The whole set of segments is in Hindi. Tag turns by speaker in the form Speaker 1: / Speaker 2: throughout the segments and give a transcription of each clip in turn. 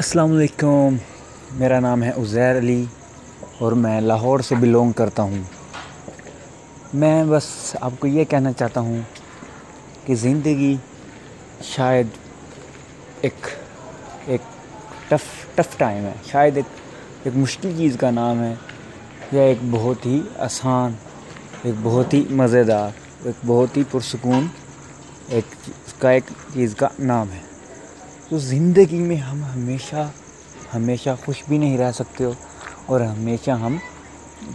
Speaker 1: अस्सलाम मेरा नाम है उज़ैर अली और मैं लाहौर से बिलोंग करता हूँ। मैं बस आपको ये कहना चाहता हूँ कि ज़िंदगी शायद एक एक टफ़ टफ़ टाइम है। शायद एक एक मुश्किल चीज़ का नाम है या एक बहुत ही आसान, एक बहुत ही मज़ेदार, एक बहुत ही पुरसकून एक, का एक चीज़ का नाम है। तो ज़िंदगी में हम हमेशा हमेशा खुश भी नहीं रह सकते हो और हमेशा हम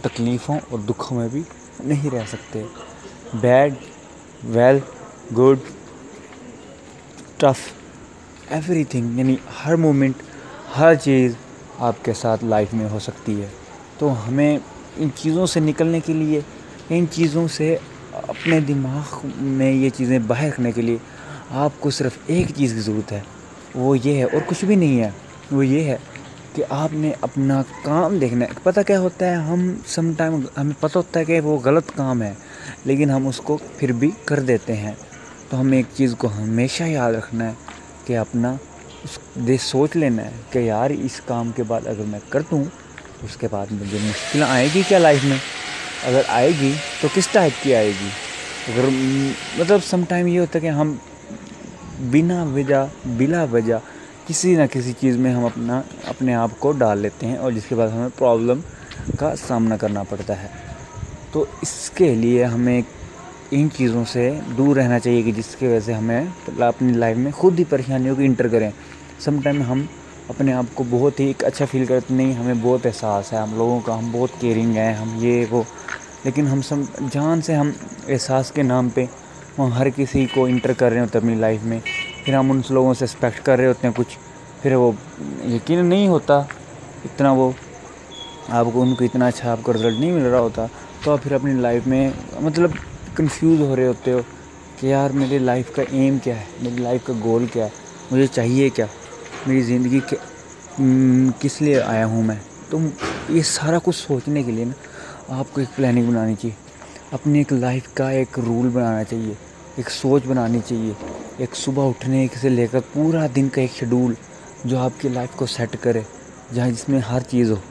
Speaker 1: तकलीफ़ों और दुखों में भी नहीं रह सकते। Bad well good tough everything यानी हर मोमेंट हर चीज़ आपके साथ लाइफ में हो सकती है। तो हमें इन चीज़ों से निकलने के लिए, इन चीज़ों से अपने दिमाग में ये चीज़ें बाहर रखने के लिए आपको सिर्फ़ एक चीज़ की ज़रूरत है वो ये है, और कुछ भी नहीं है, वो ये है कि आपने अपना काम देखना है। पता क्या होता है, हम सम टाइम हमें पता होता है कि वो गलत काम है, लेकिन हम उसको फिर भी कर देते हैं। तो हमें एक चीज़ को हमेशा याद रखना है कि अपना उस, दे, सोच लेना है कि यार, इस काम के बाद अगर मैं कर दूँ, उसके बाद मुझे मुश्किल आएगी क्या लाइफ में? अगर आएगी तो किस टाइप की आएगी? अगर मतलब सम टाइम ये होता है कि हम बिना वजह, बिला वजह, किसी ना किसी चीज़ में हम अपना, अपने आप को डाल लेते हैं और जिसके बाद हमें प्रॉब्लम का सामना करना पड़ता है। तो इसके लिए हमें इन चीज़ों से दूर रहना चाहिए कि जिसकी वजह से हमें अपनी लाइफ में खुद ही परेशानियों को इंटर करें। समटाइम हम अपने आप को बहुत ही एक अच्छा फील करते नहीं, हमें बहुत एहसास है, हम लोगों का, हम बहुत केयरिंग हैं, हम ये, वो। लेकिन हम सब जान से हम एहसास के नाम पे हम हर किसी को इंटर कर रहे होते हैं अपनी लाइफ में। फिर हम उन लोगों से एक्सपेक्ट कर रहे होते हैं कुछ। फिर वो यकीन नहीं होता इतना वो, आपको उनको इतना अच्छा आपको रिज़ल्ट नहीं मिल रहा होता। तो आप फिर अपनी लाइफ में मतलब कंफ्यूज हो रहे होते हो कि यार मेरी लाइफ का एम क्या है? मेरी लाइफ का गोल क्या है? मुझे चाहिए क्या? मेरी ज़िंदगी किस लिए आया हूँ मैं? तो ये सारा कुछ सोचने के लिए ना आपको एक प्लानिंग बनानी चाहिए। अपनी एक लाइफ का एक रूल बनाना चाहिए, एक सोच बनानी चाहिए। एक सुबह उठने से लेकर पूरा दिन का एक शेड्यूल जो आपकी लाइफ को सेट करे, जहाँ जिसमें हर चीज़ हो।